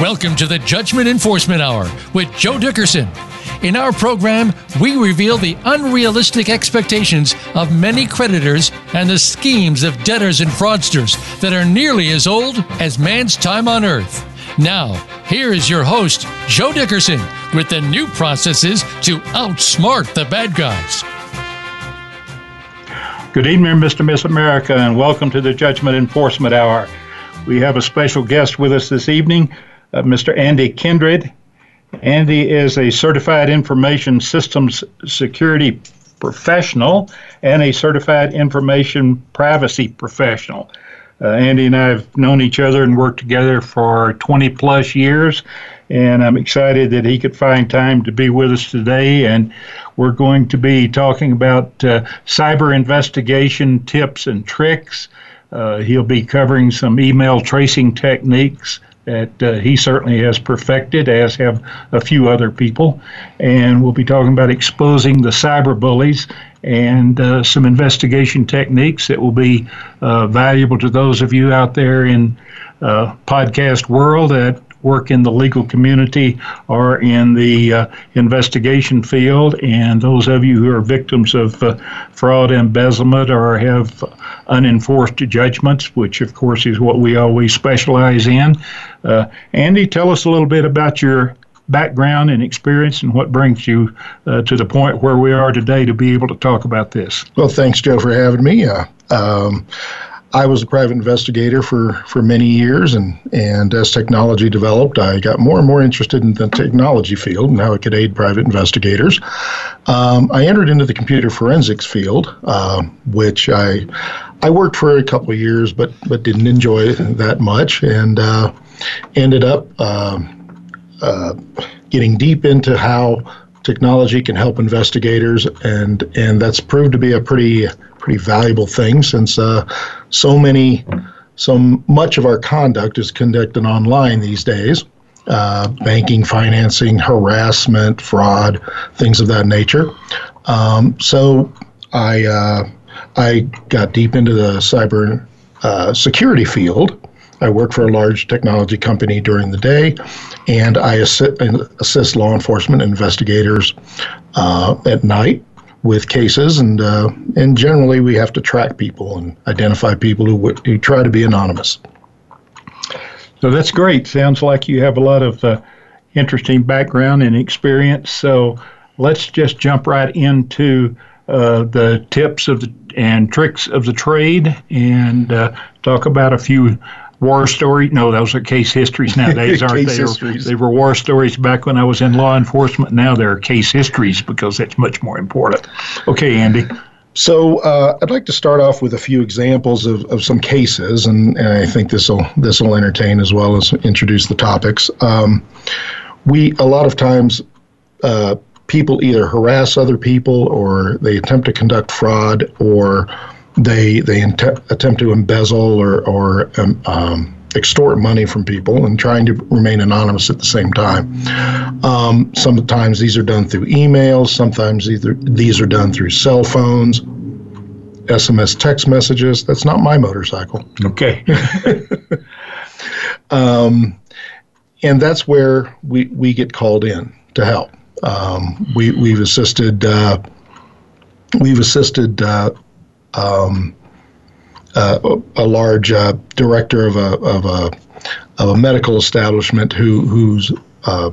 Welcome to the Judgment Enforcement Hour with Joe Dickerson. In our program, we reveal the unrealistic expectations of many creditors and the schemes of debtors and fraudsters that are nearly as old as man's time on earth. Now, here is your host, Joe Dickerson, with the new processes to outsmart the bad guys. Good evening, Mr. Miss America, and welcome to the Judgment Enforcement Hour. We have a special guest with us this evening, uh, Mr. Andy Kindred. Andy is a certified information systems security professional and a certified information privacy professional. Uh, Andy and I have known each other and worked together for 20 plus years, and I'm excited that he could find time to be with us today. And we're going to be talking about uh, cyber investigation tips and tricks. Uh, he'll be covering some email tracing techniques that uh, he certainly has perfected, as have a few other people. And we'll be talking about exposing the cyber bullies and uh, some investigation techniques that will be uh, valuable to those of you out there in uh, podcast world that work in the legal community or in the uh, investigation field, and those of you who are victims of uh, fraud, embezzlement, or have unenforced judgments, which of course is what we always specialize in. Uh, Andy, tell us a little bit about your background and experience and what brings you uh, to the point where we are today to be able to talk about this. Well, thanks, Joe, for having me. Uh, um, I was a private investigator for, for many years, and, and as technology developed, I got more and more interested in the technology field and how it could aid private investigators. Um, I entered into the computer forensics field, uh, which I I worked for a couple of years, but but didn't enjoy that much, and uh, ended up. Uh, uh, getting deep into how technology can help investigators, and and that's proved to be a pretty pretty valuable thing since uh, so many so much of our conduct is conducted online these days. Uh, banking, financing, harassment, fraud, things of that nature. Um, so I uh, I got deep into the cyber uh, security field I work for a large technology company during the day, and I assist, assist law enforcement investigators uh, at night with cases, and uh, and generally we have to track people and identify people who who try to be anonymous. So that's great. Sounds like you have a lot of uh, interesting background and experience. So let's just jump right into uh, the tips of the, and tricks of the trade and uh, talk about a few war stories. No, those are case histories nowadays, aren't they? Histories. They were war stories back when I was in law enforcement. Now they're case histories because that's much more important. Okay, Andy. So uh, I'd like to start off with a few examples of, of some cases, and, and I think this will this will entertain as well as introduce the topics. Um, we a lot of times uh, people either harass other people or they attempt to conduct fraud or they they int- attempt to embezzle or or um, um, extort money from people and trying to remain anonymous at the same time. Um, sometimes these are done through emails. Sometimes either these are done through cell phones, SMS text messages. That's not my motorcycle. Okay. um, and that's where we, we get called in to help. Um, we, we've assisted uh, we've assisted uh, um, uh, a large uh, director of a, of a of a medical establishment who whose uh,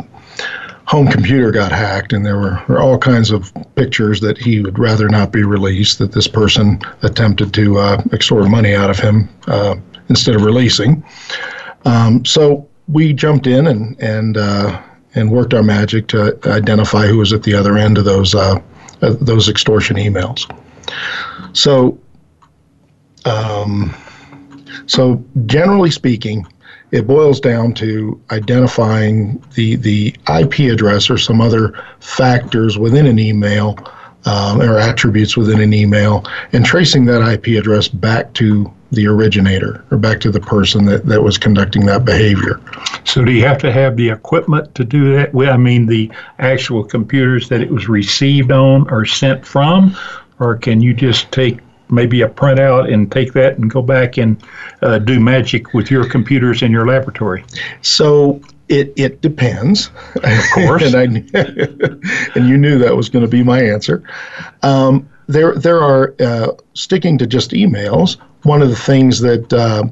home computer got hacked, and there were, were, all kinds of pictures that he would rather not be released. That this person attempted to uh, extort money out of him uh, instead of releasing. Um, so we jumped in and and uh, and worked our magic to identify who was at the other end of those those extortion emails. So, um, so generally speaking, it boils down to identifying the the IP address or some other factors within an email um, or attributes within an email and tracing that IP address back to the originator or back to the person that, that was conducting that behavior. So, do you have to have the equipment to do that? Well, I mean, the actual computers that it was received on or sent from, or can you just take maybe a printout and take that and go back and uh, do magic with your computers in your laboratory? So It it depends. Of course. and I and you knew that was going to be my answer. Um, there there are uh, sticking to just emails. One of the things that uh,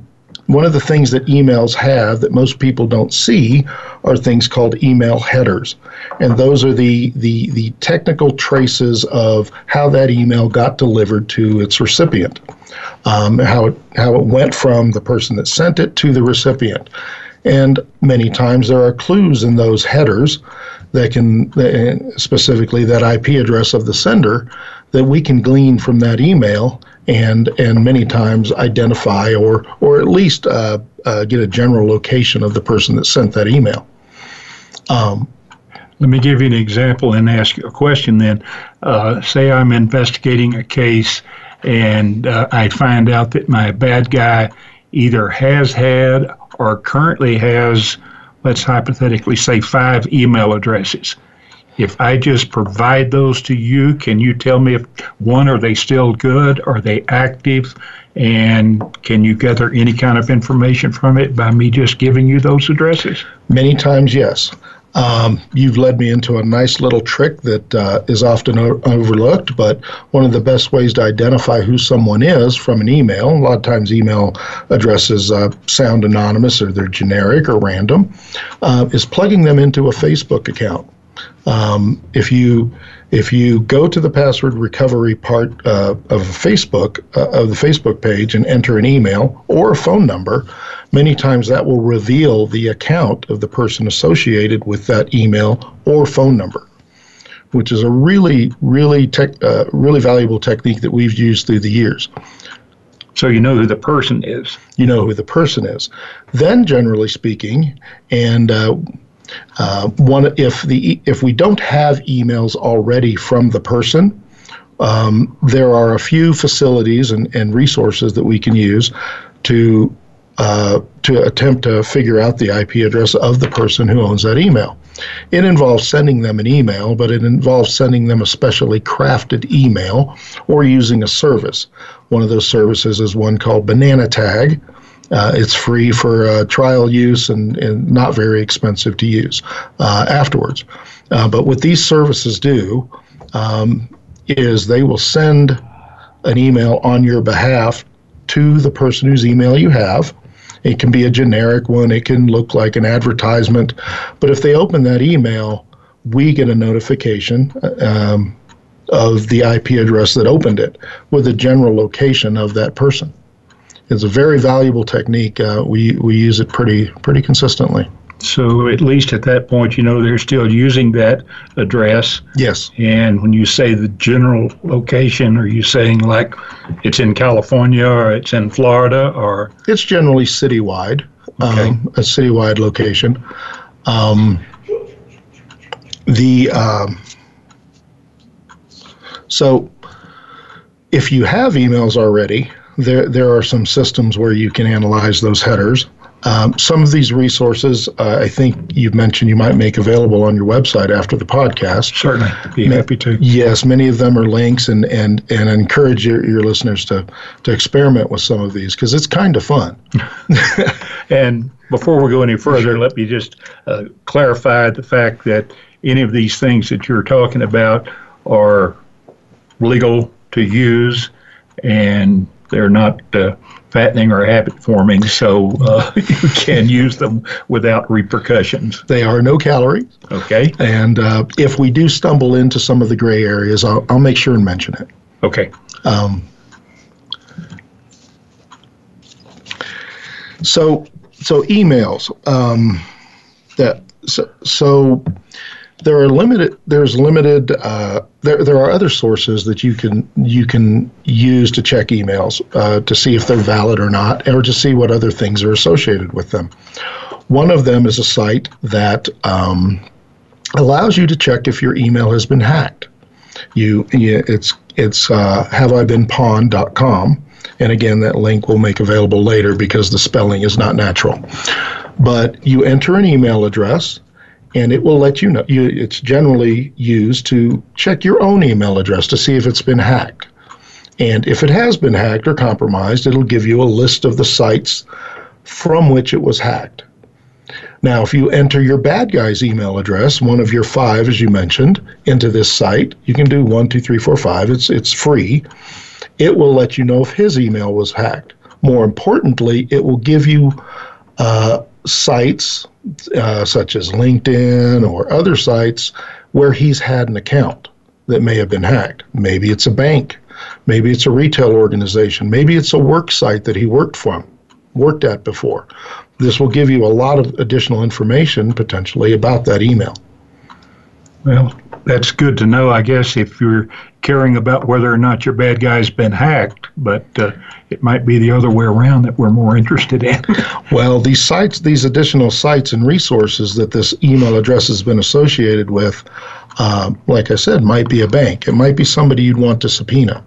one of the things that emails have that most people don't see are things called email headers, and those are the the the technical traces of how that email got delivered to its recipient, um, how it how it went from the person that sent it to the recipient. And many times there are clues in those headers that can, specifically that IP address of the sender, that we can glean from that email and and many times identify or or at least uh, uh, get a general location of the person that sent that email. Um, Let me give you an example and ask you a question. Then, uh, say I'm investigating a case and uh, I find out that my bad guy either has had or currently has, let's hypothetically say, five email addresses. If I just provide those to you, can you tell me if one, are they still good? Are they active? And can you gather any kind of information from it by me just giving you those addresses? Many times, yes. Um, you've led me into a nice little trick that uh, is often o- overlooked, but one of the best ways to identify who someone is from an email, a lot of times email addresses uh, sound anonymous or they're generic or random, uh, is plugging them into a Facebook account. Um, if you if you go to the password recovery part uh, of Facebook uh, of the Facebook page and enter an email or a phone number, many times that will reveal the account of the person associated with that email or phone number, which is a really really tech, uh, really valuable technique that we've used through the years. So you know who the person is. You know who the person is. Then, generally speaking, and uh, one, if the if we don't have emails already from the person, um, there are a few facilities and, and resources that we can use to uh, to attempt to figure out the IP address of the person who owns that email. It involves sending them an email, but it involves sending them a specially crafted email or using a service. One of those services is one called Bananatag, uh, it's free for uh, trial use and, and not very expensive to use uh, afterwards. Uh, but what these services do um, is they will send an email on your behalf to the person whose email you have. It can be a generic one, it can look like an advertisement. But if they open that email, we get a notification. Um, of the IP address that opened it with a general location of that person it's a very valuable technique. Uh, we we use it pretty pretty consistently. So at least at that point, you know they're still using that address. Yes. And when you say the general location, are you saying like it's in California or it's in Florida or? It's generally citywide. Okay. Um, a citywide location. Um, the um, so if you have emails already, there there are some systems where you can analyze those headers. Um, some of these resources, uh, I think you've mentioned you might make available on your website after the podcast. Certainly, be happy to. Yes, many of them are links, and and and I encourage your, your listeners to to experiment with some of these because it's kind of fun. and before we go any further, let me just uh, clarify the fact that any of these things that you're talking about are legal to use and they're not uh, fattening or habit forming, so uh, you can use them without repercussions. They are no calories. Okay. And uh, if we do stumble into some of the gray areas, I'll, I'll make sure and mention it. Okay. Um, so, so emails. Um, that so, so there are limited there's limited uh, there there are other sources that you can you can use to check emails uh, to see if they're valid or not or to see what other things are associated with them. One of them is a site that um, allows you to check if your email has been hacked. You, it's it's uh, haveibeenpwned.com and again that link will make available later because the spelling is not natural. But you enter an email address and it will let you know. You, it's generally used to check your own email address to see if it's been hacked. And if it has been hacked or compromised, it'll give you a list of the sites from which it was hacked. Now, if you enter your bad guy's email address, one of your five, as you mentioned, into this site, you can do one, two, three, four, five. It's it's free. It will let you know if his email was hacked. More importantly, it will give you uh, sites uh, such as LinkedIn or other sites where he's had an account that may have been hacked. Maybe it's a bank. Maybe it's a retail organization. Maybe it's a work site that he worked from, worked at before. This will give you a lot of additional information potentially about that email. Well, that's good to know, I guess, if you're caring about whether or not your bad guy's been hacked, but uh, it might be the other way around that we're more interested in. well, these sites, these additional sites and resources that this email address has been associated with, uh, like I said, might be a bank. It might be somebody you'd want to subpoena.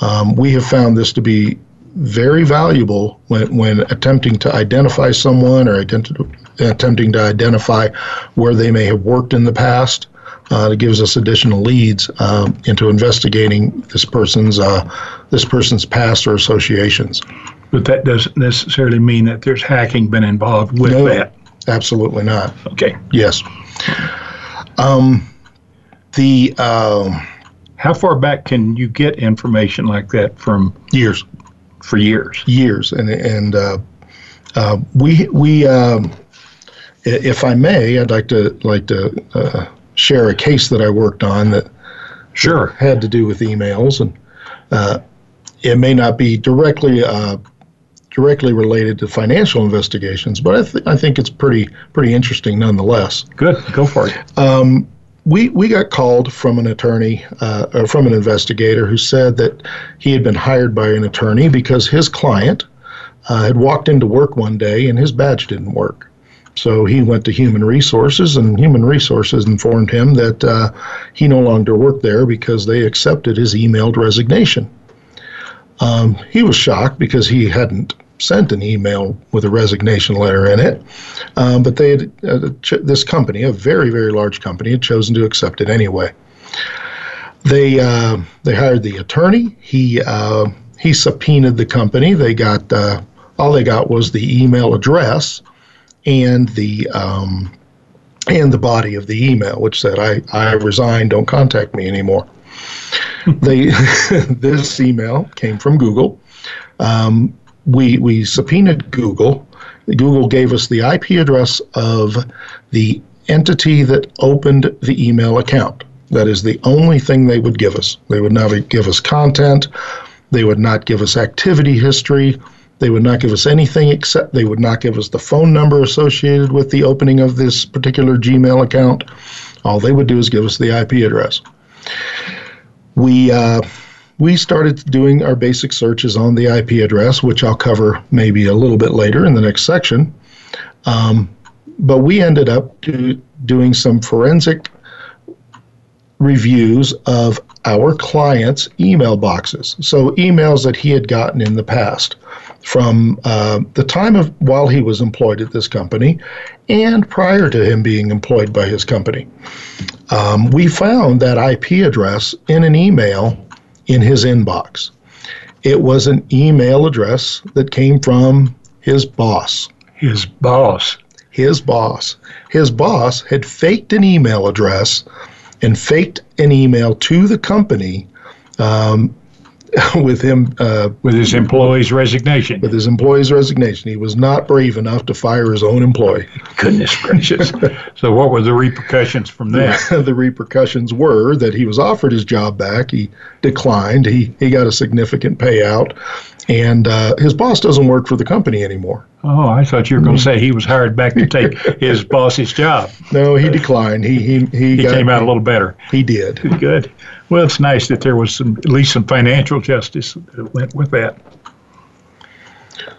Um, we have found this to be very valuable when, when attempting to identify someone or identi- attempting to identify where they may have worked in the past. Uh, it gives us additional leads uh, into investigating this person's uh, this person's past or associations. But that doesn't necessarily mean that there's hacking been involved with no, that. Absolutely not. Okay. Yes. Um, the um, how far back can you get information like that from? Years. For years. Years, and and uh, uh, we we um, if I may, I'd like to like to uh, share a case that I worked on that sure had to do with emails, and uh, it may not be directly uh, directly related to financial investigations, but I, th- I think it's pretty pretty interesting nonetheless. Good, go for it. Um, we we got called from an attorney uh, or from an investigator who said that he had been hired by an attorney because his client uh, had walked into work one day and his badge didn't work. So he went to Human Resources, and Human Resources informed him that uh, he no longer worked there because they accepted his emailed resignation. Um, he was shocked because he hadn't sent an email with a resignation letter in it. Um, but they had, uh, ch- this company, a very very large company, had chosen to accept it anyway. They uh, they hired the attorney. He uh, he subpoenaed the company. They got uh, all they got was the email address and the um, and the body of the email, which said I I resign. Don't contact me anymore. they this email came from Google. Um, we we subpoenaed Google. Google gave us the IP address of the entity that opened the email account. That is the only thing they would give us. They would not give us content. They would not give us activity history. They would not give us anything except they would not give us the phone number associated with the opening of this particular Gmail account. All they would do is give us the IP address. We uh, we started doing our basic searches on the IP address, which I'll cover maybe a little bit later in the next section. Um, but we ended up do, doing some forensic reviews of our clients' email boxes. So, emails that he had gotten in the past from uh, the time of while he was employed at this company and prior to him being employed by his company. Um, we found that IP address in an email in his inbox. It was an email address that came from his boss. His boss. His boss. His boss had faked an email address and faked an email to the company um, with him uh, with his employee's resignation. With his employee's resignation, he was not brave enough to fire his own employee. Goodness gracious! so, what were the repercussions from that? the repercussions were that he was offered his job back. He declined. He he got a significant payout, and uh, his boss doesn't work for the company anymore. Oh, I thought you were going to say he was hired back to take his boss's job. No, he declined. He he he, he got, came out a little better. He did. Good. Well, it's nice that there was some, at least some financial justice that went with that.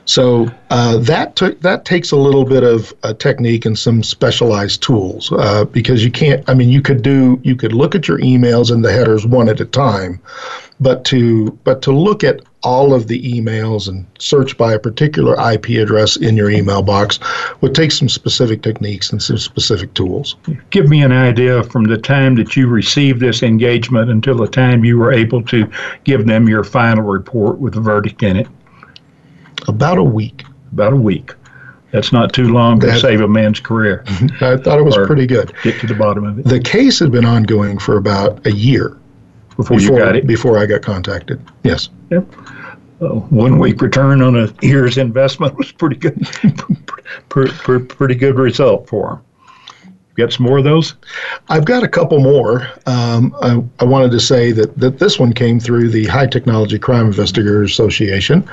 So uh, that took that takes a little bit of a technique and some specialized tools uh, because you can't. I mean, you could do you could look at your emails and the headers one at a time, but to but to look at all of the emails and search by a particular IP address in your email box would take some specific techniques and some specific tools. Give me an idea from the time that you received this engagement until the time you were able to give them your final report with a verdict in it. About a week. About a week. That's not too long to That- save a man's career. I thought it was pretty good. Get to the bottom of it The case had been ongoing for about a year before, you got it. before I got contacted. Yes. Yep. Uh, one week return on a year's investment was pretty good. pretty, pretty, pretty good result for him. Got some more of those? I've got a couple more. Um, I, I wanted to say that, that this one came through the High Technology Crime Investigators Association,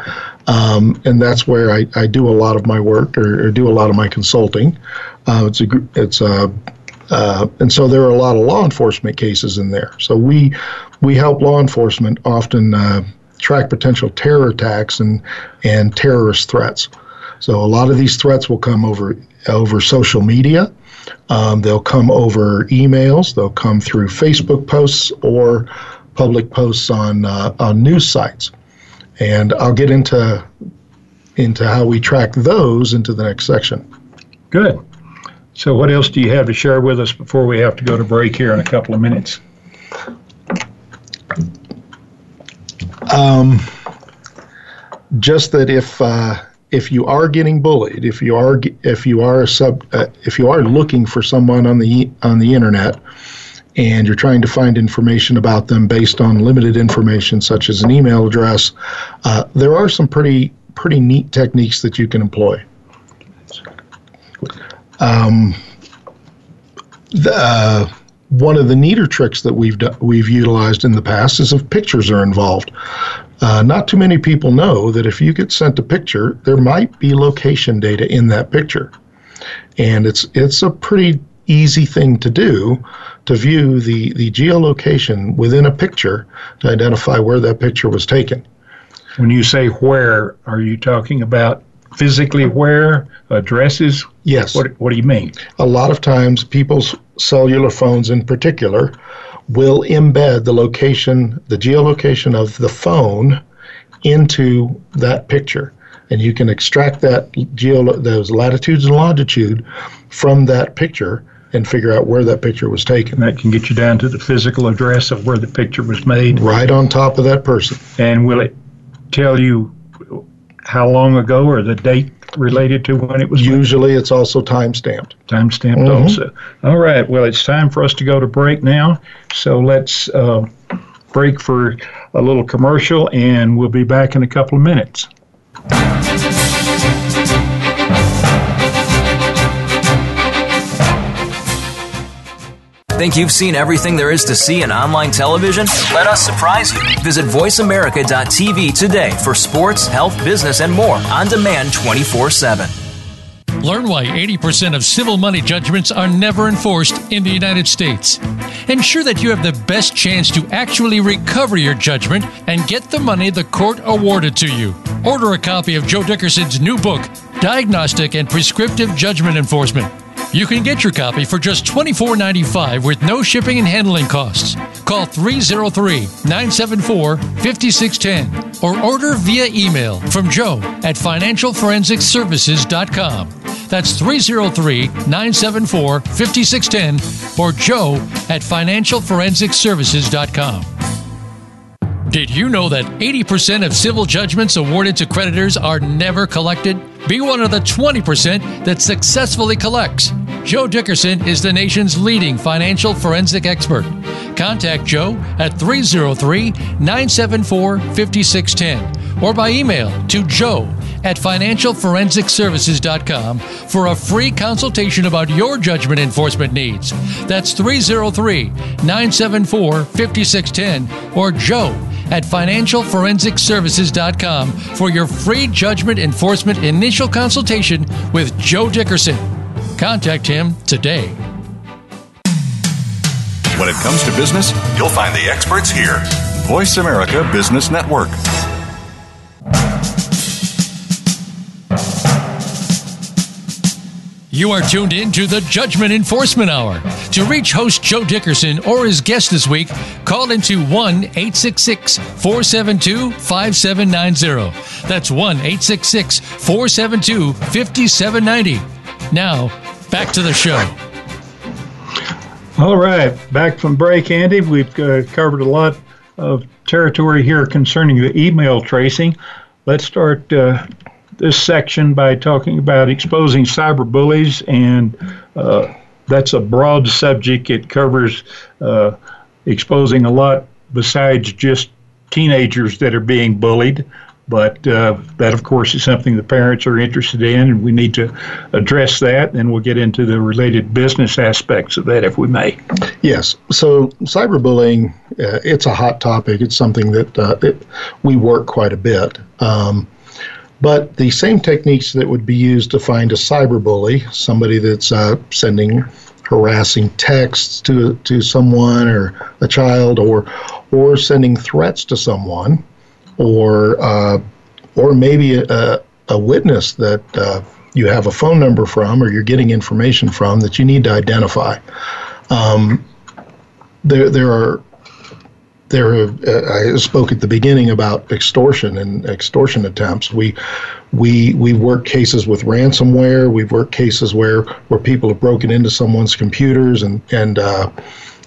um, and that's where I, I do a lot of my work or, or do a lot of my consulting. Uh, it's a it's a uh, and so there are a lot of law enforcement cases in there. So we we help law enforcement often uh, track potential terror attacks and and terrorist threats. So a lot of these threats will come over over social media. Um, they'll come over emails. They'll come through Facebook posts or public posts on uh, on news sites. And I'll get into into how we track those into the next section. Good. So, what else do you have to share with us before we have to go to break here in a couple of minutes? Um, just that if uh, if you are getting bullied, if you are if you are sub uh, if you are looking for someone on the on the internet and you're trying to find information about them based on limited information such as an email address, uh, there are some pretty pretty neat techniques that you can employ. Um, the, uh, one of the neater tricks that we've do, we've utilized in the past is if pictures are involved. Uh, not too many people know that if you get sent a picture, there might be location data in that picture, and it's it's a pretty easy thing to do to view the the geolocation within a picture to identify where that picture was taken. When you say where, are you talking about physically where, uh, addresses? Yes, What, what do you mean? a lot of times people's cellular phones in particular will embed the location, the geolocation of the phone into that picture. And you can extract that geo, those latitudes and longitude from that picture and figure out where that picture was taken. That can get you down to the physical address of where the picture was made. Right on top of that person. And will it tell you how long ago or the date related to when it was made? Usually it's also time stamped. time stamped Mhm. also. All right. Well, it's time for us to go to break now. So let's uh, break for a little commercial, and we'll be back in a couple of minutes. Think you've seen everything there is to see in online television? Let us surprise you. Visit VoiceAmerica.tv today for sports, health, business, and more on demand 24 7. Learn why 80% of civil money judgments are never enforced in the United States. Ensure that you have the best chance to actually recover your judgment and get the money the court awarded to you. Order a copy of Joe Dickerson's new book, Diagnostic and Prescriptive Judgment Enforcement. You can get your copy for just $24.95 with no shipping and handling costs. Call 303 974 5610 or order via email from Joe at financialforensicservices.com. That's 303 974 5610 or Joe at financialforensicservices.com. Did you know that 80% of civil judgments awarded to creditors are never collected? Be one of the 20% that successfully collects. Joe Dickerson is the nation's leading financial forensic expert. Contact Joe at 303 974 5610 or by email to joe at financialforensicservices.com for a free consultation about your judgment enforcement needs. That's 303 974 5610 or joe at financialforensicservices.com for your free judgment enforcement initial consultation with Joe Dickerson. Contact him today. When it comes to business, you'll find the experts here. VoiceAmerica Business Network. You are tuned in to the Judgment Enforcement Hour. To reach host Joe Dickerson or his guest this week, call into 1 866 472 5790. That's 1 866 472 5790. Now, back to the show. All right, back from break, Andy. We've uh, covered a lot of territory here concerning the email tracing. Let's start uh, this section by talking about exposing cyberbullies, and uh, that's a broad subject. It covers uh, exposing a lot besides just teenagers that are being bullied. But uh, that, of course, is something the parents are interested in, and we need to address that. And we'll get into the related business aspects of that, if we may. Yes. So, cyberbullying, uh, it's a hot topic. It's something that uh, it, we work quite a bit. Um, but the same techniques that would be used to find a cyberbully, somebody that's uh, sending harassing texts to to someone or a child, or or sending threats to someone, or uh, or maybe a, a witness that uh, you have a phone number from or you're getting information from that you need to identify. Um, there there are there have, uh, I spoke at the beginning about extortion and extortion attempts. We we we work cases with ransomware. We've worked cases where where people have broken into someone's computers and and uh,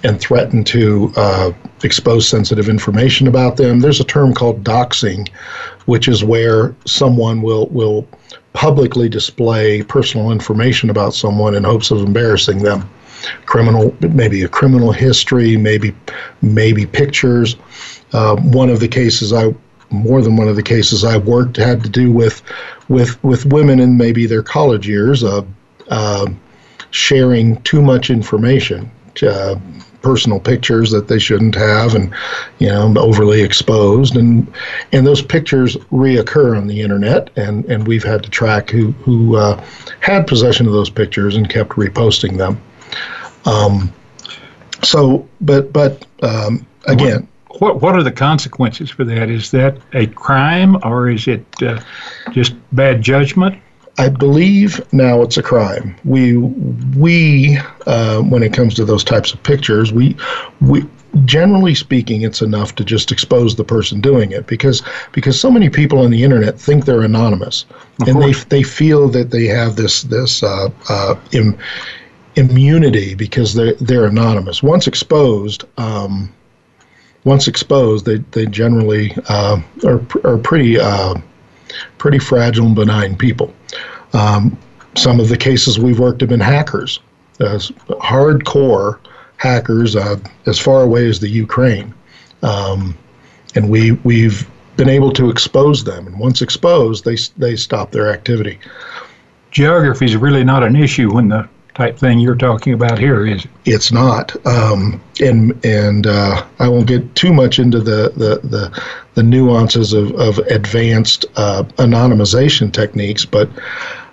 and threatened to uh, expose sensitive information about them. There's a term called doxing, which is where someone will will publicly display personal information about someone in hopes of embarrassing them criminal, maybe a criminal history, maybe maybe pictures. Uh, one of the cases I more than one of the cases I worked had to do with with with women in maybe their college years uh, uh, sharing too much information, uh, personal pictures that they shouldn't have, and you know overly exposed, and and those pictures reoccur on the internet, and and we've had to track who who uh, had possession of those pictures and kept reposting them. Um, so, but but um, again, what, what, what are the consequences for that? Is that a crime or is it uh, just bad judgment? I believe now it's a crime. We we uh, when it comes to those types of pictures, we we generally speaking, it's enough to just expose the person doing it because because so many people on the internet think they're anonymous of and course. they they feel that they have this this uh, uh, Im, immunity because they're they're anonymous. Once exposed, um, once exposed, they they generally uh, are are pretty uh, pretty fragile and benign people. Um, some of the cases we've worked have been hackers, hardcore hackers uh, as far away as the Ukraine, um, and we we've been able to expose them. And once exposed, they they stop their activity. Geography is really not an issue when the type thing you're talking about here, is it? It's not, um, and and uh, I won't get too much into the the the, the nuances of of advanced uh, anonymization techniques, but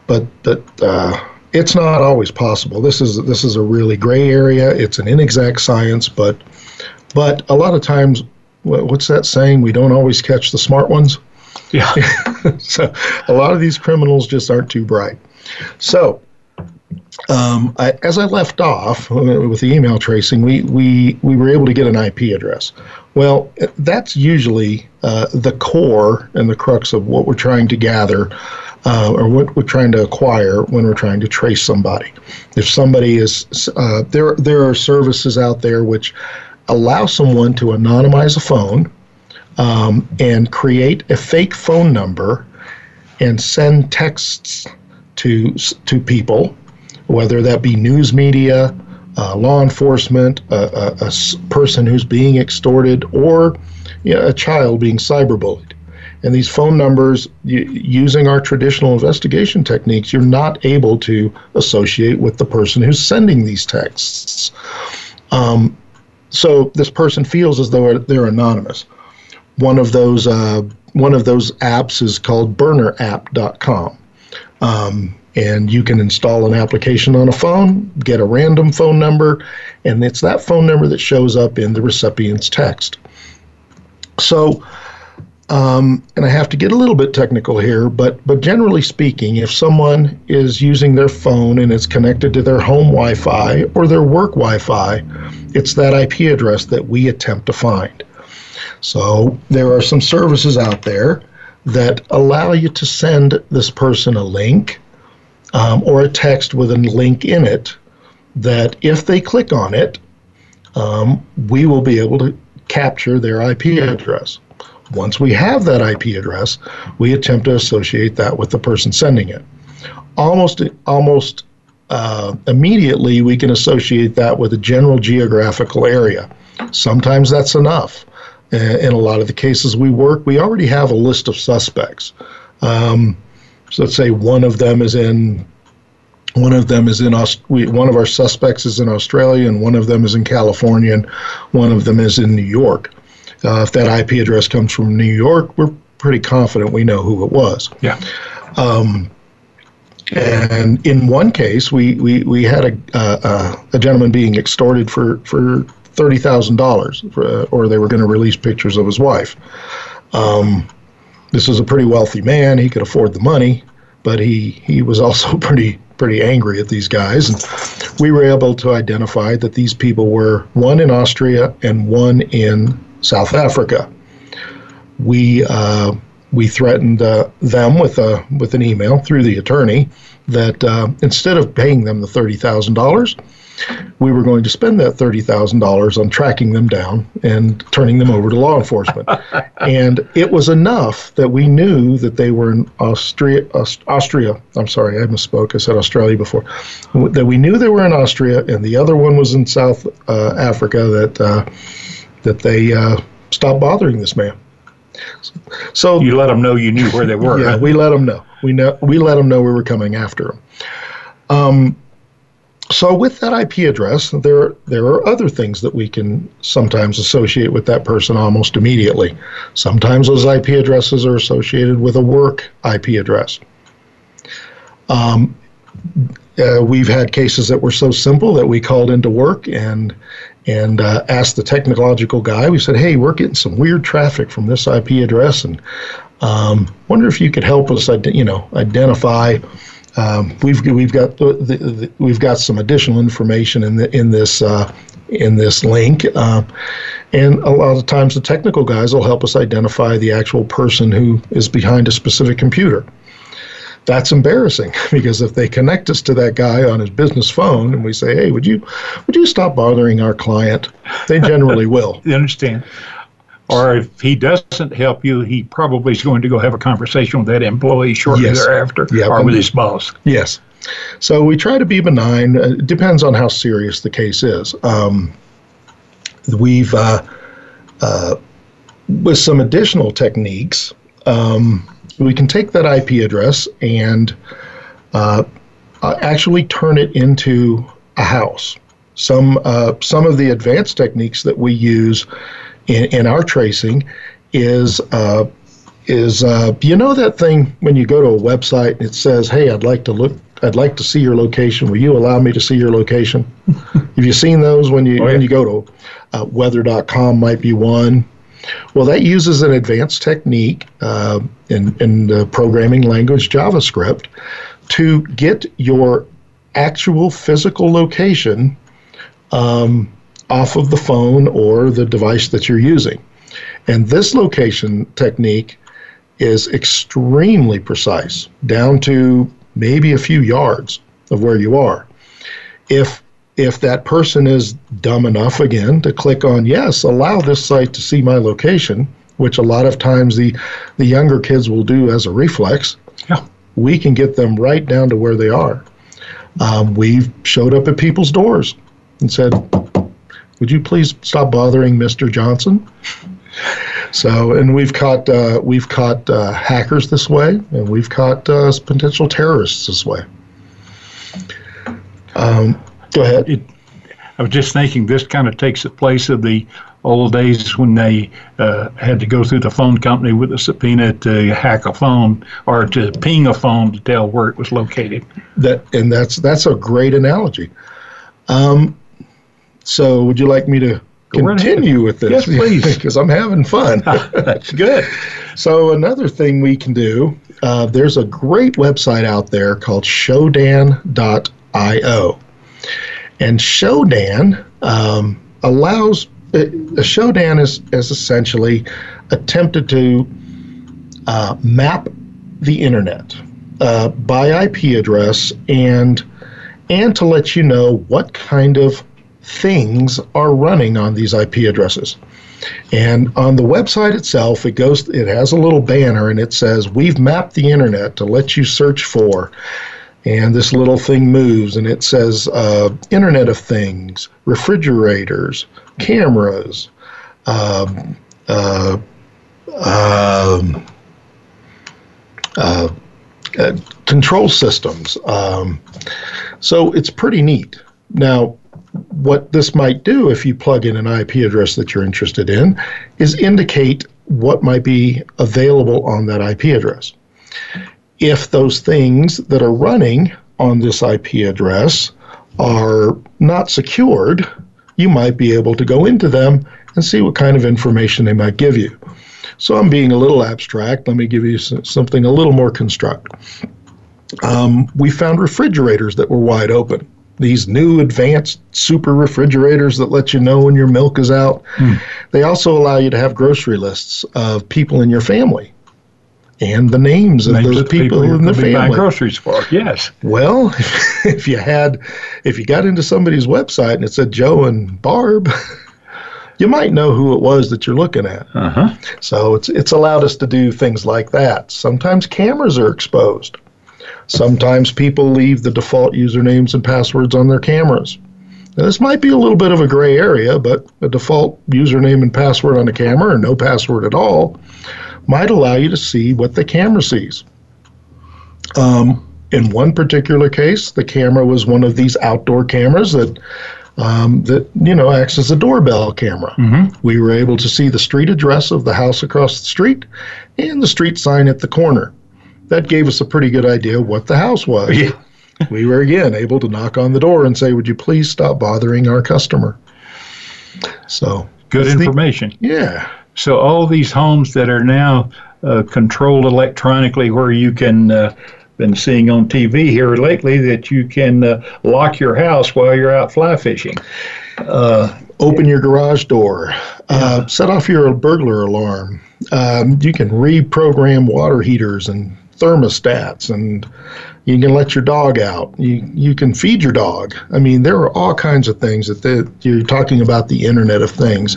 but but. Uh, it's not always possible. This is this is a really gray area. It's an inexact science, but but a lot of times, what's that saying? We don't always catch the smart ones. Yeah. so a lot of these criminals just aren't too bright. So um, I, as I left off uh, with the email tracing, we, we, we were able to get an IP address. Well, that's usually uh, the core and the crux of what we're trying to gather uh, or what we're trying to acquire when we're trying to trace somebody. If somebody is, uh, there, there are services out there which allow someone to anonymize a phone um, and create a fake phone number and send texts to, to people whether that be news media, uh, law enforcement, a, a, a, person who's being extorted, or you know, a child being cyberbullied. And these phone numbers, using our traditional investigation techniques, you're not able to associate with the person who's sending these texts. Um, so this person feels as though they're anonymous. One of those uh, one of those apps is called BurnerApp.com. Um, and you can install an application on a phone, get a random phone number, and it's that phone number that shows up in the recipient's text. So, um, and I have to get a little bit technical here, but but generally speaking, if someone is using their phone and it's connected to their home Wi-Fi or their work Wi-Fi, it's that IP address that we attempt to find. So there are some services out there that allow you to send this person a link um, or a text with a link in it that if they click on it, um, we will be able to capture their IP address. Once we have that IP address, we attempt to associate that with the person sending it. Almost, almost uh, immediately, we can associate that with a general geographical area. Sometimes that's enough. In a lot of the cases we work, we already have a list of suspects. Um, so let's say one of them is in one of them is in Aust- we, one of our suspects is in Australia, and one of them is in California, and one of them is in New York. Uh, if that IP address comes from New York, we're pretty confident we know who it was. Yeah. Um, and in one case, we, we, we had a, uh, a gentleman being extorted for, for $30,000, or they were going to release pictures of his wife. Um, this was a pretty wealthy man. He could afford the money, but he, he was also pretty pretty angry at these guys. And we were able to identify that these people were one in Austria and one in South Africa. We uh, we threatened uh, them with a with an email through the attorney that uh, instead of paying them the thirty thousand dollars, we were going to spend that $30,000 on tracking them down and turning them over to law enforcement. and it was enough that we knew that they were in Austria, Austria. I'm sorry, I misspoke. I said Australia before. That we knew they were in Austria, and the other one was in South uh, Africa. That uh, that they uh, stopped bothering this man. So you let them know you knew where they were. Yeah, we let them know. We know we let them know we were coming after them. Um, so with that IP address, there there are other things that we can sometimes associate with that person almost immediately. Sometimes those IP addresses are associated with a work IP address. Um, uh, we've had cases that were so simple that we called into work and and uh, asked the technological guy. We said, "Hey, we're getting some weird traffic from this IP address, and um, wonder if you could help us, you know, identify." Um, we've we've got the, the, the, we've got some additional information in the in this uh, in this link, uh, and a lot of times the technical guys will help us identify the actual person who is behind a specific computer. That's embarrassing because if they connect us to that guy on his business phone and we say, "Hey, would you would you stop bothering our client?" They generally will. you understand? Or if he doesn't help you, he probably is going to go have a conversation with that employee shortly yes. thereafter yep. or with his boss. Yes. So we try to be benign. Uh, it depends on how serious the case is. Um, we've, uh, uh, with some additional techniques, um, we can take that IP address and uh, uh, actually turn it into a house. Some uh, some of the advanced techniques that we use in, in our tracing is uh, is uh, you know that thing when you go to a website and it says, "Hey, I'd like to look, I'd like to see your location. Will you allow me to see your location?" Have you seen those when you oh, yeah. when you go to uh, weather.com? Might be one. Well, that uses an advanced technique uh, in in the programming language JavaScript to get your actual physical location um, off of the phone or the device that you're using. And this location technique is extremely precise, down to maybe a few yards of where you are. If if that person is dumb enough again to click on yes, allow this site to see my location, which a lot of times the the younger kids will do as a reflex, yeah. we can get them right down to where they are. Um, we've showed up at people's doors and said, would you please stop bothering Mr. Johnson? So, and we've caught uh, we've caught uh, hackers this way, and we've caught uh, potential terrorists this way. Um, go ahead. It, I was just thinking this kind of takes the place of the old days when they uh, had to go through the phone company with a subpoena to hack a phone or to ping a phone to tell where it was located. That and that's that's a great analogy. Um, so, would you like me to continue with this? Yes, please. Because I'm having fun. That's good. So, another thing we can do uh, there's a great website out there called Shodan.io. And Shodan um, allows, uh, Shodan is, is essentially attempted to uh, map the internet uh, by IP address and and to let you know what kind of things are running on these IP addresses. And on the website itself, it goes. It has a little banner, and it says, "We've mapped the internet to let you search for." And this little thing moves, and it says, uh, "Internet of Things, refrigerators, cameras." Um, uh, um, uh, uh, control systems. Um, so it's pretty neat. Now, what this might do if you plug in an IP address that you're interested in is indicate what might be available on that IP address. If those things that are running on this IP address are not secured, you might be able to go into them and see what kind of information they might give you. So I'm being a little abstract. Let me give you something a little more construct. Um, we found refrigerators that were wide open. These new advanced super refrigerators that let you know when your milk is out. Hmm. They also allow you to have grocery lists of people in your family and the names of those of people, people in the family. groceries for yes. Well, if you had, if you got into somebody's website and it said Joe and Barb, you might know who it was that you're looking at. Uh-huh. So it's it's allowed us to do things like that. Sometimes cameras are exposed. Sometimes people leave the default usernames and passwords on their cameras. Now, this might be a little bit of a gray area, but a default username and password on a camera, or no password at all, might allow you to see what the camera sees. Um, in one particular case, the camera was one of these outdoor cameras that um, that you know acts as a doorbell camera. Mm-hmm. We were able to see the street address of the house across the street and the street sign at the corner. That gave us a pretty good idea what the house was. Yeah. we were again able to knock on the door and say, "Would you please stop bothering our customer?" So good information. The, yeah. So all these homes that are now uh, controlled electronically, where you can uh, been seeing on TV here lately that you can uh, lock your house while you're out fly fishing. Uh, open your garage door, uh, yeah. set off your burglar alarm. Um, you can reprogram water heaters and thermostats, and you can let your dog out. You you can feed your dog. I mean, there are all kinds of things that the, you're talking about the Internet of Things,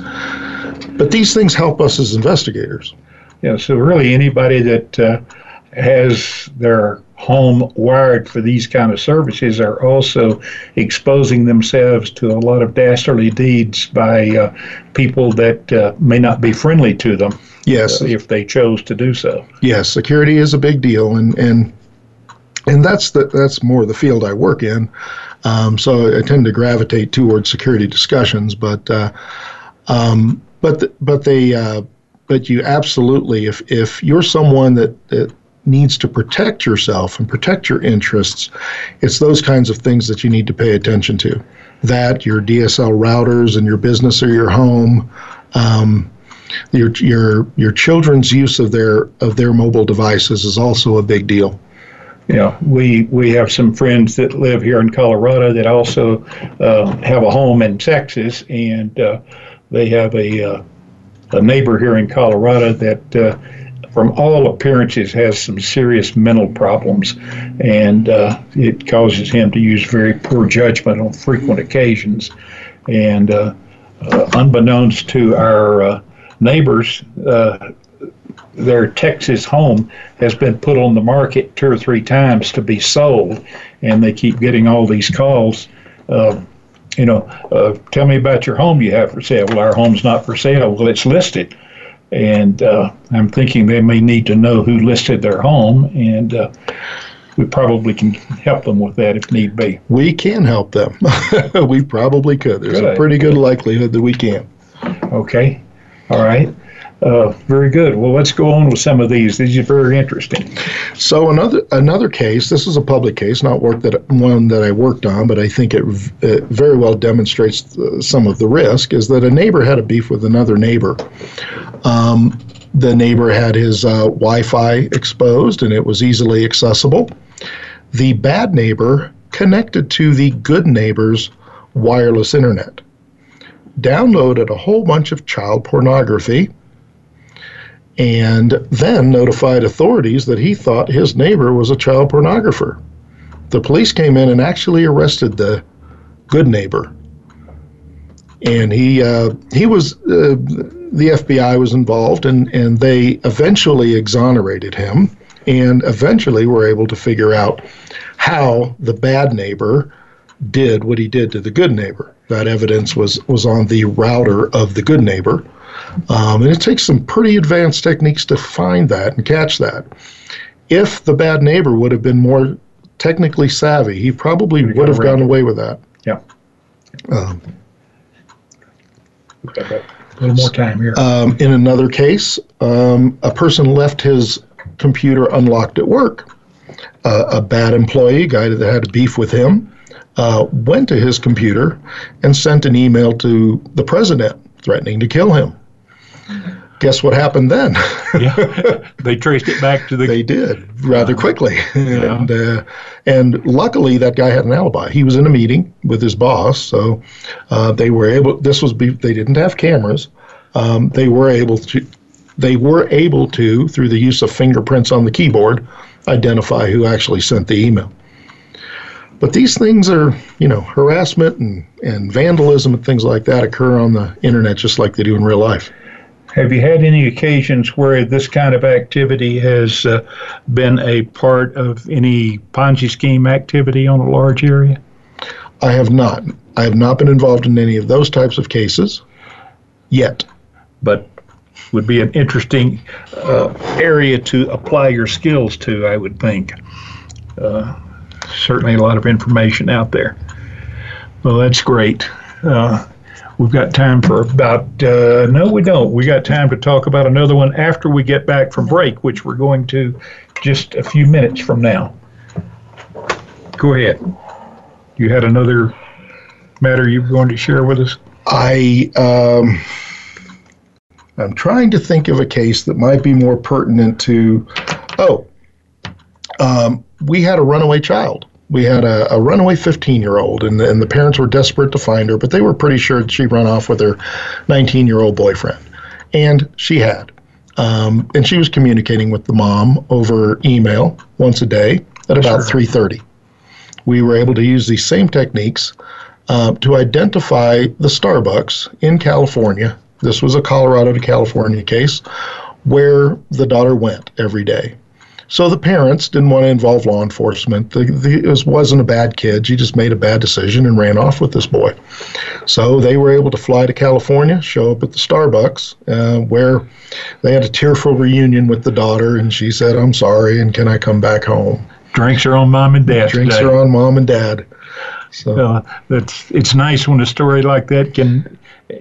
but these things help us as investigators. Yeah. So really, anybody that uh, has their home wired for these kind of services are also exposing themselves to a lot of dastardly deeds by uh, people that uh, may not be friendly to them. Yes, uh, if they chose to do so. Yes, security is a big deal, and and and that's the that's more the field I work in. Um, so I tend to gravitate towards security discussions, but uh, um, but the, but they uh, but you absolutely if if you're someone that, that needs to protect yourself and protect your interests, it's those kinds of things that you need to pay attention to. That your DSL routers and your business or your home, um, your your your children's use of their of their mobile devices is also a big deal. Yeah, we we have some friends that live here in Colorado that also uh, have a home in Texas, and uh, they have a uh, a neighbor here in Colorado that uh, from all appearances, has some serious mental problems, and uh, it causes him to use very poor judgment on frequent occasions. And uh, unbeknownst to our neighbors, uh, their Texas home has been put on the market two or three times to be sold, and they keep getting all these calls. Uh, you know, tell me about your home you have for sale. Well, our home's not for sale. Well, it's listed and uh, I'm thinking they may need to know who listed their home, and uh, we probably can help them with that if need be. We can help them. we probably could. There's good. a pretty good likelihood that we can. Okay. All right. Uh, very good. Well, let's go on with some of these. These are very interesting. So another another case. This is a public case, not work that one that I worked on, but I think it, it very well demonstrates uh, some of the risk. Is that a neighbor had a beef with another neighbor? Um, the neighbor had his uh, Wi-Fi exposed, and it was easily accessible. The bad neighbor connected to the good neighbor's wireless internet downloaded a whole bunch of child pornography and then notified authorities that he thought his neighbor was a child pornographer. The police came in and actually arrested the good neighbor. And he uh, he was uh, the FBI was involved, and, and they eventually exonerated him, and eventually were able to figure out how the bad neighbor did what he did to the good neighbor. That evidence was was on the router of the good neighbor, um, and it takes some pretty advanced techniques to find that and catch that. If the bad neighbor would have been more technically savvy, he probably would have gone away with that. Yeah. Um, a little more time here. Um, in another case, um, a person left his computer unlocked at work. Uh, a bad employee, guy that had a beef with him, uh, went to his computer and sent an email to the president threatening to kill him. Guess what happened then? yeah, they traced it back to the. they did rather quickly, and uh, and luckily that guy had an alibi. He was in a meeting with his boss, so uh, they were able. This was be, they didn't have cameras. Um, they were able to. They were able to, through the use of fingerprints on the keyboard, identify who actually sent the email. But these things are, you know, harassment and, and vandalism and things like that occur on the internet just like they do in real life. Have you had any occasions where this kind of activity has uh, been a part of any Ponzi scheme activity on a large area? I have not. I have not been involved in any of those types of cases yet. But would be an interesting uh, area to apply your skills to, I would think. Uh, certainly a lot of information out there. Well, that's great. Uh, we've got time for about, uh, no, we don't. We got time to talk about another one after we get back from break, which we're going to just a few minutes from now. Go ahead. You had another matter you were going to share with us? I um, I'm trying to think of a case that might be more pertinent to. Oh, um, we had a runaway child. We had a, a runaway 15 year old, and, and the parents were desperate to find her, but they were pretty sure she run off with her 19 year old boyfriend. And she had. Um, and she was communicating with the mom over email once a day at about 3:30. We were able to use these same techniques uh, to identify the Starbucks in California. This was a Colorado to California case where the daughter went every day. So the parents didn't want to involve law enforcement. The, the, it was, wasn't a bad kid. She just made a bad decision and ran off with this boy. So they were able to fly to California, show up at the Starbucks, uh, where they had a tearful reunion with the daughter, and she said, "I'm sorry, and can I come back home?" Drinks are on mom and dad. Drinks today. are on mom and dad. So Uh, that's it's nice when a story like that can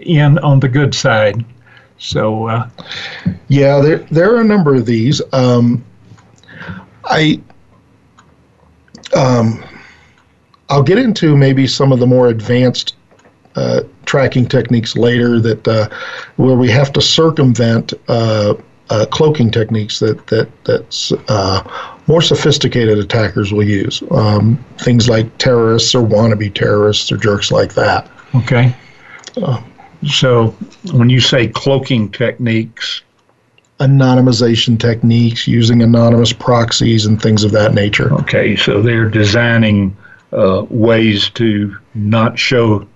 end on the good side. So uh, Yeah, there there are a number of these. Um, I um, I'll get into maybe some of the more advanced uh, tracking techniques later that uh, where we have to circumvent uh, uh, cloaking techniques that that that's uh, more sophisticated attackers will use. Um, things like terrorists or wannabe terrorists or jerks like that. okay. so when you say cloaking techniques, Anonymization techniques using anonymous proxies and things of that nature. okay, so they're designing uh, ways to not show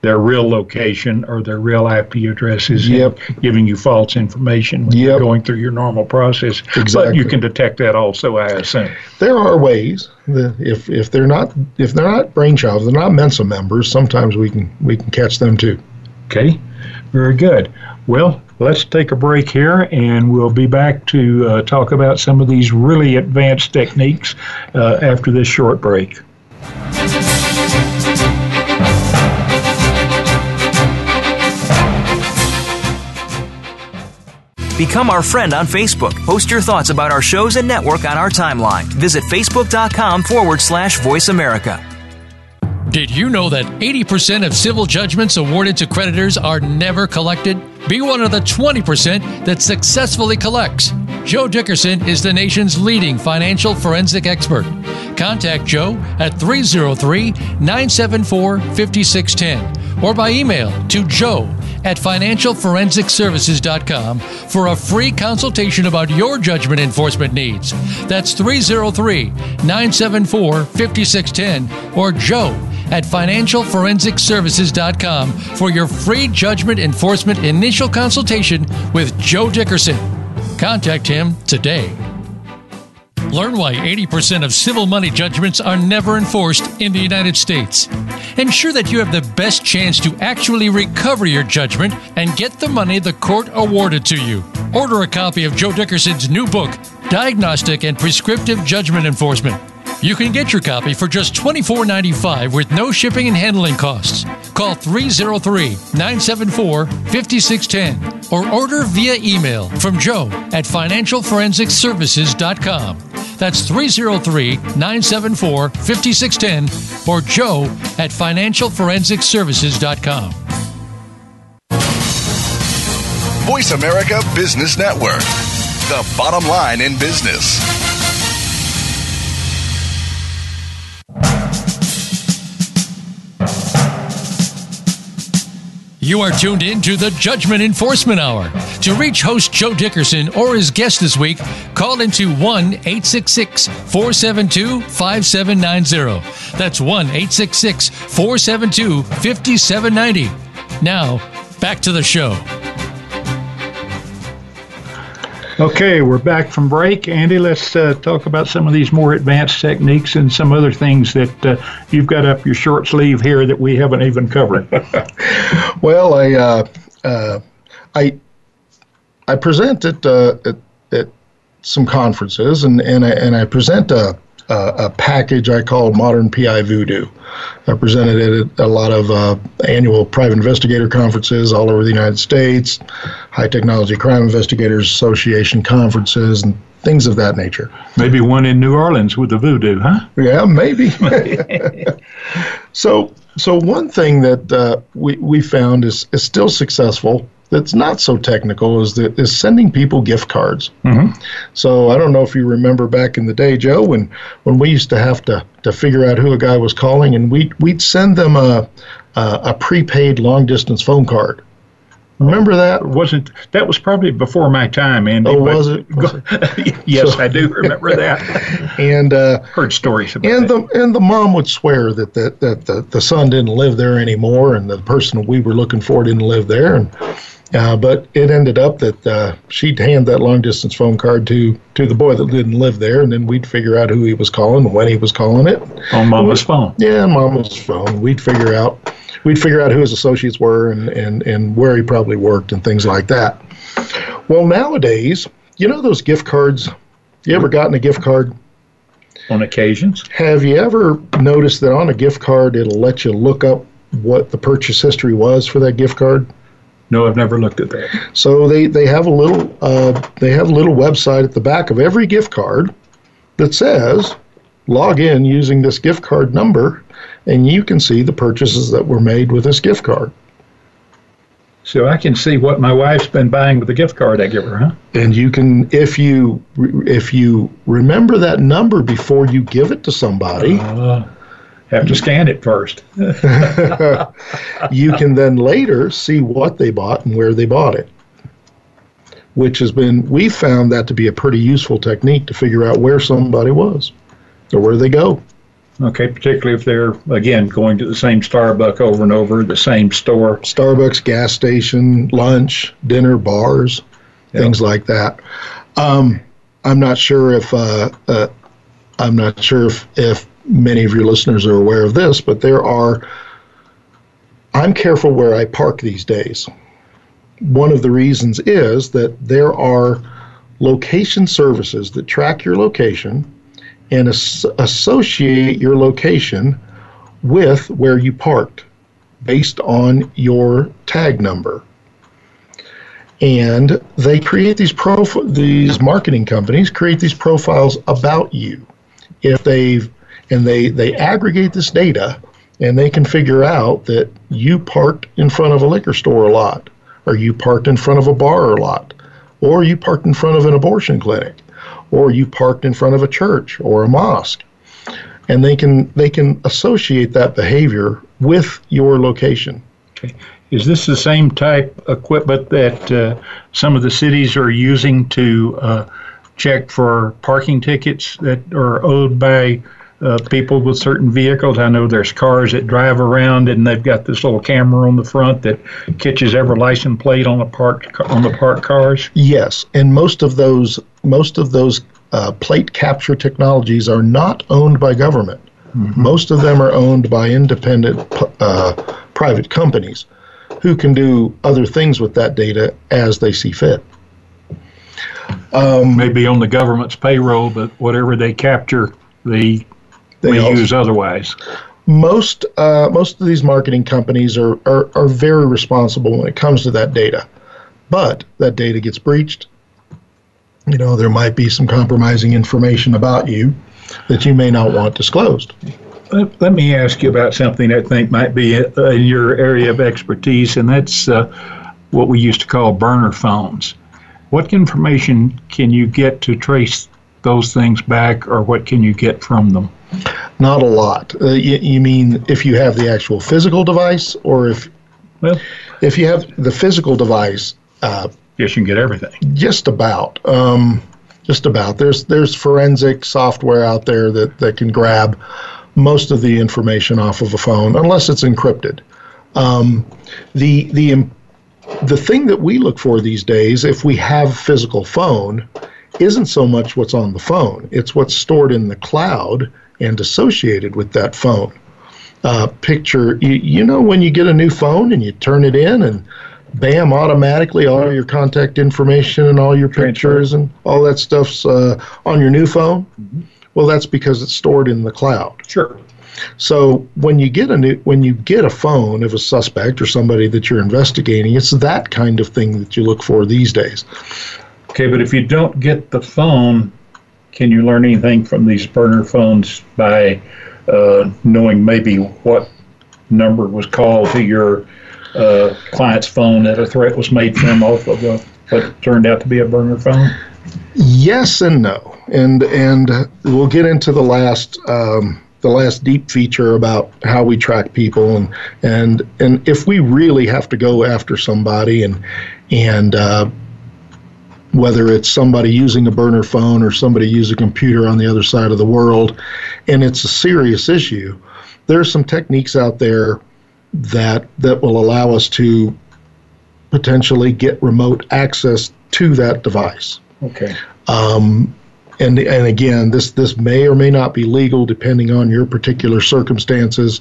their real location or their real IP addresses, Yep. giving you false information when you're going through your normal process. But you can detect that also, I assume. there are ways that if if they're not if they're not brainchild, they're not Mensa members. Sometimes we can we can catch them too. Okay, very good. Well, let's take a break here and we'll be back to uh, talk about some of these really advanced techniques uh, after this short break. Become our friend on Facebook. Post your thoughts about our shows and network on our timeline. Visit facebook.com forward slash VoiceAmerica. Did you know that 80% of civil judgments awarded to creditors are never collected? Be one of the 20% that successfully collects. Joe Dickerson is the nation's leading financial forensic expert. Contact Joe at 303 974 5610 or by email to joe at financialforensicservices.com for a free consultation about your judgment enforcement needs. That's 303 974 5610 or joe at financialforensicservices.com for your free judgment enforcement initial consultation with Joe Dickerson. Contact him today. Learn why 80% of civil money judgments are never enforced in the United States. Ensure that you have the best chance to actually recover your judgment and get the money the court awarded to you. Order a copy of Joe Dickerson's new book, Diagnostic and Prescriptive Judgment Enforcement. You can get your copy for just $24.95 with no shipping and handling costs. Call 303 974 5610 or order via email from Joe at financialforensicservices.com. That's 303 974 5610 or Joe at financialforensicservices.com. VoiceAmerica Business Network, the bottom line in business. You are tuned in to the Judgment Enforcement Hour. To reach host Joe Dickerson or his guest this week, call into 1 866 472 5790. That's 1 866 472 5790. Now, back to the show. Okay, we're back from break. Andy, let's uh, talk about some of these more advanced techniques and some other things that uh, you've got up your short sleeve here that we haven't even covered. well, I, uh, uh, I, I present at, uh, at, at, some conferences and, and, I, and I present a, a, a package I call Modern PI Voodoo. I presented it at a lot of uh, annual private investigator conferences all over the United States, High Technology Crime Investigators Association conferences, and things of that nature. Maybe one in New Orleans with the voodoo, huh? Yeah, maybe. so, so one thing that uh, we we found is is still successful that's not so technical is that is sending people gift cards. Mm-hmm. So I don't know if you remember back in the day, Joe, when when we used to have to to figure out who a guy was calling, and we we'd send them a a, a prepaid long distance phone card. Remember that? Wasn't that was probably before my time, Andy? Oh, was it? Was it? yes, so, I do remember that. and uh, heard stories about and the and the mom would swear that that that the, the son didn't live there anymore, and the person we were looking for didn't live there, and uh, but it ended up that uh, she'd hand that long distance phone card to to the boy that didn't live there, and then we'd figure out who he was calling and when he was calling it on Mama's phone. Yeah, Mama's phone. We'd figure out we'd figure out who his associates were and and and where he probably worked and things like that. Well, nowadays, you know those gift cards. You ever gotten a gift card? On occasions. Have you ever noticed that on a gift card it'll let you look up what the purchase history was for that gift card? No, I've never looked at that. So they, they have a little uh, they have a little website at the back of every gift card that says log in using this gift card number, and you can see the purchases that were made with this gift card. So I can see what my wife's been buying with the gift card I give her, huh? And you can, if you if you remember that number before you give it to somebody. Uh have to scan it first. you can then later see what they bought and where they bought it, which has been, we found that to be a pretty useful technique to figure out where somebody was or where they go. Okay, particularly if they're, again, going to the same Starbucks over and over, the same store. Starbucks, gas station, lunch, dinner, bars, yep. things like that. Um, I'm not sure if, uh, uh, I'm not sure if, if many of your listeners are aware of this, but there are, I'm careful where I park these days. One of the reasons is that there are location services that track your location and as- associate your location with where you parked based on your tag number. And they create these prof- these marketing companies create these profiles about you. If they've and they they aggregate this data and they can figure out that you parked in front of a liquor store a lot or you parked in front of a bar a lot or you parked in front of an abortion clinic or you parked in front of a church or a mosque and they can they can associate that behavior with your location okay. Is this the same type equipment that uh, some of the cities are using to uh, check for parking tickets that are owed by uh, people with certain vehicles. I know there's cars that drive around and they've got this little camera on the front that catches every license plate on the parked on the parked cars. Yes, and most of those most of those uh, plate capture technologies are not owned by government. Mm-hmm. Most of them are owned by independent uh, private companies who can do other things with that data as they see fit. Um, Maybe on the government's payroll, but whatever they capture, they, they also, use otherwise. Most uh, most of these marketing companies are, are, are very responsible when it comes to that data, but that data gets breached. You know, there might be some compromising information about you that you may not want disclosed. Let, let me ask you about something I think might be in your area of expertise, and that's uh, what we used to call burner phones. What information can you get to trace those things back, or what can you get from them? Not a lot. Uh, you, you, mean if you have the actual physical device, or if well, if you have the physical device? Uh, yes, you can get everything. Just about. Um, just about. There's there's forensic software out there that, that can grab most of the information off of a phone, unless it's encrypted. Um, the the the thing that we look for these days, if we have physical phone, isn't so much what's on the phone, it's what's stored in the cloud and associated with that phone. Uh, picture, you, you know, when you get a new phone and you turn it in and bam, automatically all your contact information and all your pictures and all that stuff's uh, on your new phone. Mm-hmm. Well, that's because it's stored in the cloud. Sure. So when you get a new, when you get a phone of a suspect or somebody that you're investigating, it's that kind of thing that you look for these days. Okay, but if you don't get the phone, can you learn anything from these burner phones by uh, knowing maybe what number was called to your uh, client's phone that a threat was made to from off of a, what turned out to be a burner phone? Yes and no, and and we'll get into the last. Um, the last deep feature about how we track people and and and if we really have to go after somebody and and uh, whether it's somebody using a burner phone or somebody using a computer on the other side of the world and it's a serious issue There are some techniques out there that that will allow us to potentially get remote access to that device okay um, and and again, this this may or may not be legal depending on your particular circumstances.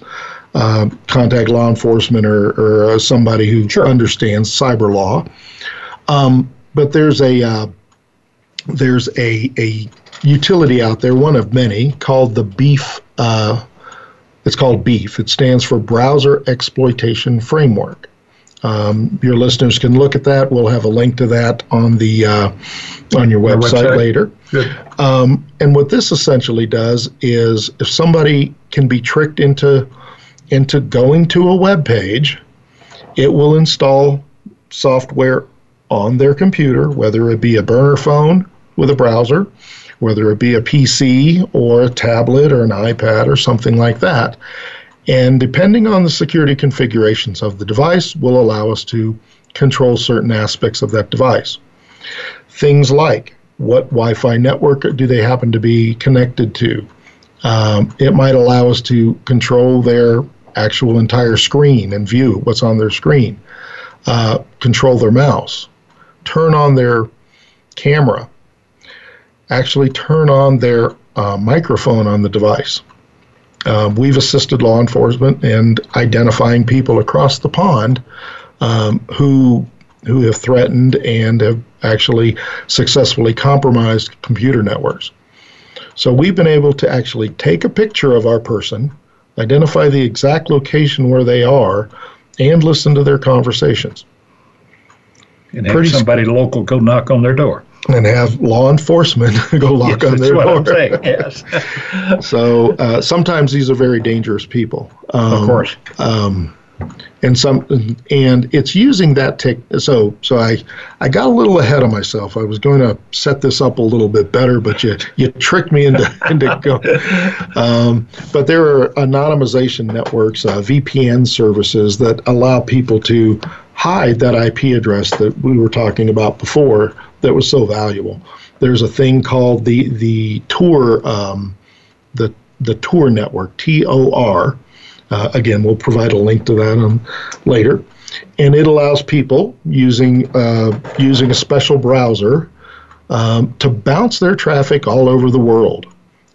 Uh, contact law enforcement or, or uh, somebody who sure. understands cyber law. Um, but there's a uh, there's a a utility out there, one of many, called the BeEF. Uh, it's called BeEF. It stands for Browser Exploitation Framework. Um, your listeners can look at that. We'll have a link to that on the uh, on your website, website. later. Um, and what this essentially does is, if somebody can be tricked into into going to a web page, it will install software on their computer, whether it be a burner phone with a browser, whether it be a PC or a tablet or an iPad or something like that. And depending on the security configurations of the device, will allow us to control certain aspects of that device. Things like what Wi Fi network do they happen to be connected to? Um, it might allow us to control their actual entire screen and view what's on their screen, uh, control their mouse, turn on their camera, actually turn on their uh, microphone on the device. Um, we've assisted law enforcement in identifying people across the pond um, who who have threatened and have actually successfully compromised computer networks. So we've been able to actually take a picture of our person, identify the exact location where they are, and listen to their conversations. And have Pretty somebody sp- local go knock on their door and have law enforcement go lock yes, on their door. Saying, yes. so uh, sometimes these are very dangerous people. Um, of course. Um, and some and it's using that tech so so i i got a little ahead of myself i was going to set this up a little bit better but you you tricked me into into going um, but there are anonymization networks uh, vpn services that allow people to hide that ip address that we were talking about before that was so valuable. There's a thing called the the Tor um, the the Tor Network, T O R. Uh, again, we'll provide a link to that on later, and it allows people using uh, using a special browser um, to bounce their traffic all over the world,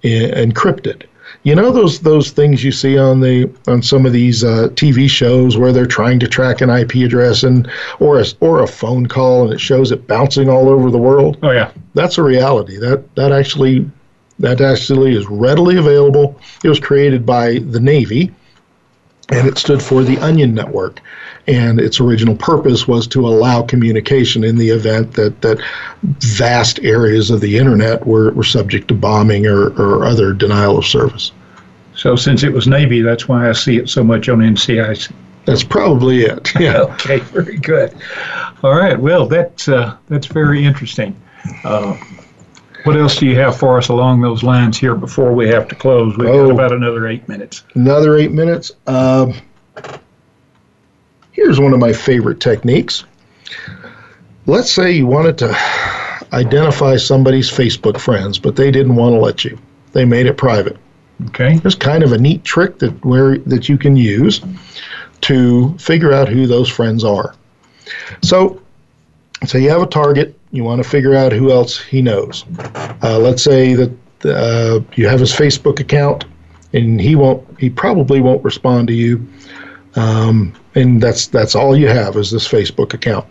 encrypted. You know those those things you see on the on some of these uh, TV shows where they're trying to track an IP address and or a, or a phone call and it shows it bouncing all over the world. Oh yeah, that's a reality. That that actually that actually is readily available. It was created by the Navy, and it stood for the Onion Network. And its original purpose was to allow communication in the event that, that vast areas of the internet were, were subject to bombing or, or other denial of service. So, since it was Navy, that's why I see it so much on NCIS. That's probably it. Yeah. okay. Very good. All right. Well, that's uh, that's very interesting. Uh, what else do you have for us along those lines here before we have to close? We've oh, got about another eight minutes. Another eight minutes. Um, here's one of my favorite techniques. Let's say you wanted to identify somebody's Facebook friends, but they didn't want to let you. They made it private. Okay. There's kind of a neat trick that where that you can use to figure out who those friends are. So, so you have a target you want to figure out who else he knows. Uh, let's say that uh, you have his Facebook account, and he won't. He probably won't respond to you. Um, and that's that's all you have is this Facebook account.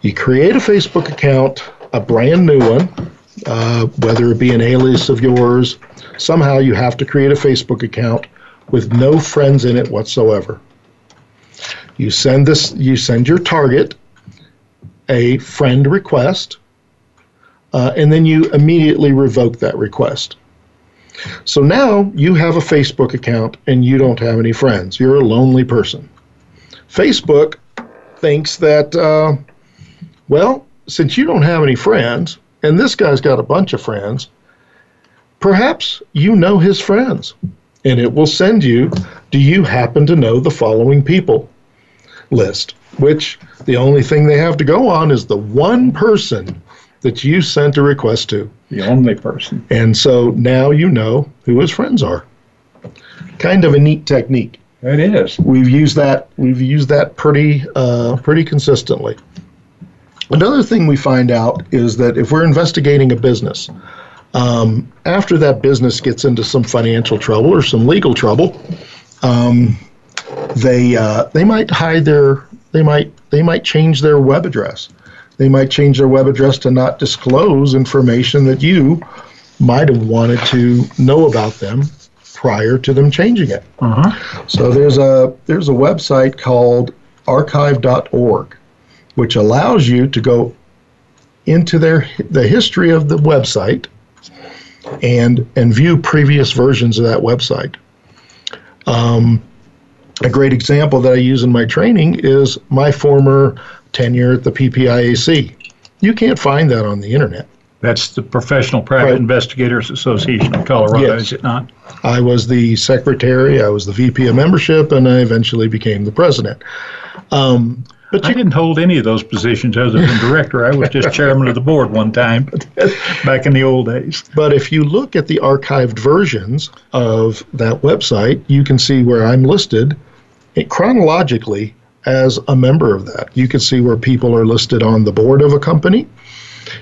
You create a Facebook account, a brand new one, uh, whether it be an alias of yours. Somehow you have to create a Facebook account with no friends in it whatsoever. You send this. You send your target a friend request, uh, and then you immediately revoke that request. So now you have a Facebook account and you don't have any friends. You're a lonely person. Facebook thinks that, uh, well, since you don't have any friends, and this guy's got a bunch of friends, perhaps you know his friends. And it will send you, do you happen to know the following people list? Which the only thing they have to go on is the one person that you sent a request to. The only person. And so now you know who his friends are. Kind of a neat technique. It is. We've used that. We've used that pretty, uh, pretty consistently. Another thing we find out is that if we're investigating a business, um, after that business gets into some financial trouble or some legal trouble, um, they uh, they might hide their they might they might change their web address. They might change their web address to not disclose information that you might have wanted to know about them prior to them changing it. Uh-huh. So there's a there's a website called archive.org, which allows you to go into their the history of the website and and view previous versions of that website. Um, a great example that I use in my training is my former tenure at the PPIAC. You can't find that on the internet. That's the Professional Private right. Investigators Association of Colorado, yes. is it not? I was the secretary, I was the VP of membership, and I eventually became the president. Um, but I didn't hold any of those positions other than director. I was just chairman of the board one time back in the old days. But if you look at the archived versions of that website, you can see where I'm listed chronologically as a member of that. You can see where people are listed on the board of a company.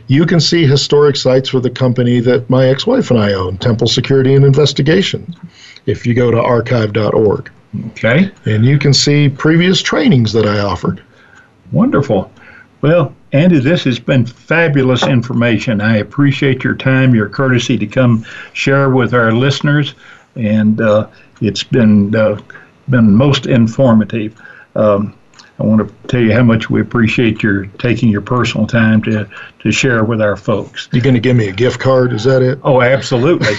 You can see historic sites for the company that my ex wife and I own, Temple Security and Investigation, if you go to archive.org. Okay. And you can see previous trainings that I offered. Wonderful. Well, Andy, this has been fabulous information. I appreciate your time, your courtesy to come share with our listeners, and uh, it's been uh, been most informative. Um, I want to tell you how much we appreciate your taking your personal time to, to share with our folks. You're going to give me a gift card? Is that it? Oh, absolutely.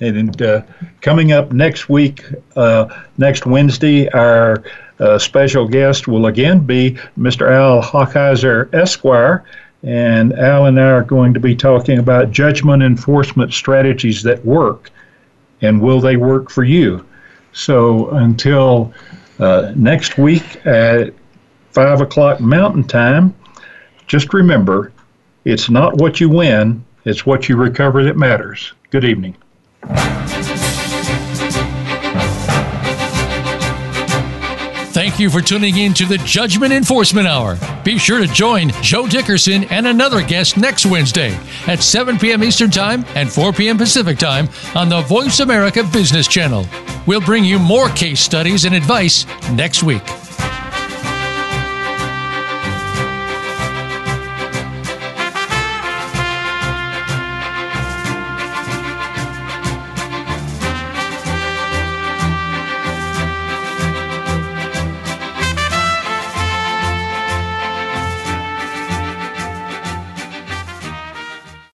and uh, coming up next week, uh, next Wednesday, our uh, special guest will again be Mr. Al Hochheiser Esquire. And Al and I are going to be talking about judgment enforcement strategies that work. And will they work for you? So until uh, next week at 5 o'clock Mountain Time, just remember it's not what you win, it's what you recover that matters. Good evening. Thank you for tuning in to the Judgment Enforcement Hour. Be sure to join Joe Dickerson and another guest next Wednesday at 7 p.m. Eastern Time and 4 p.m. Pacific Time on the VoiceAmerica Business Channel. We'll bring you more case studies and advice next week.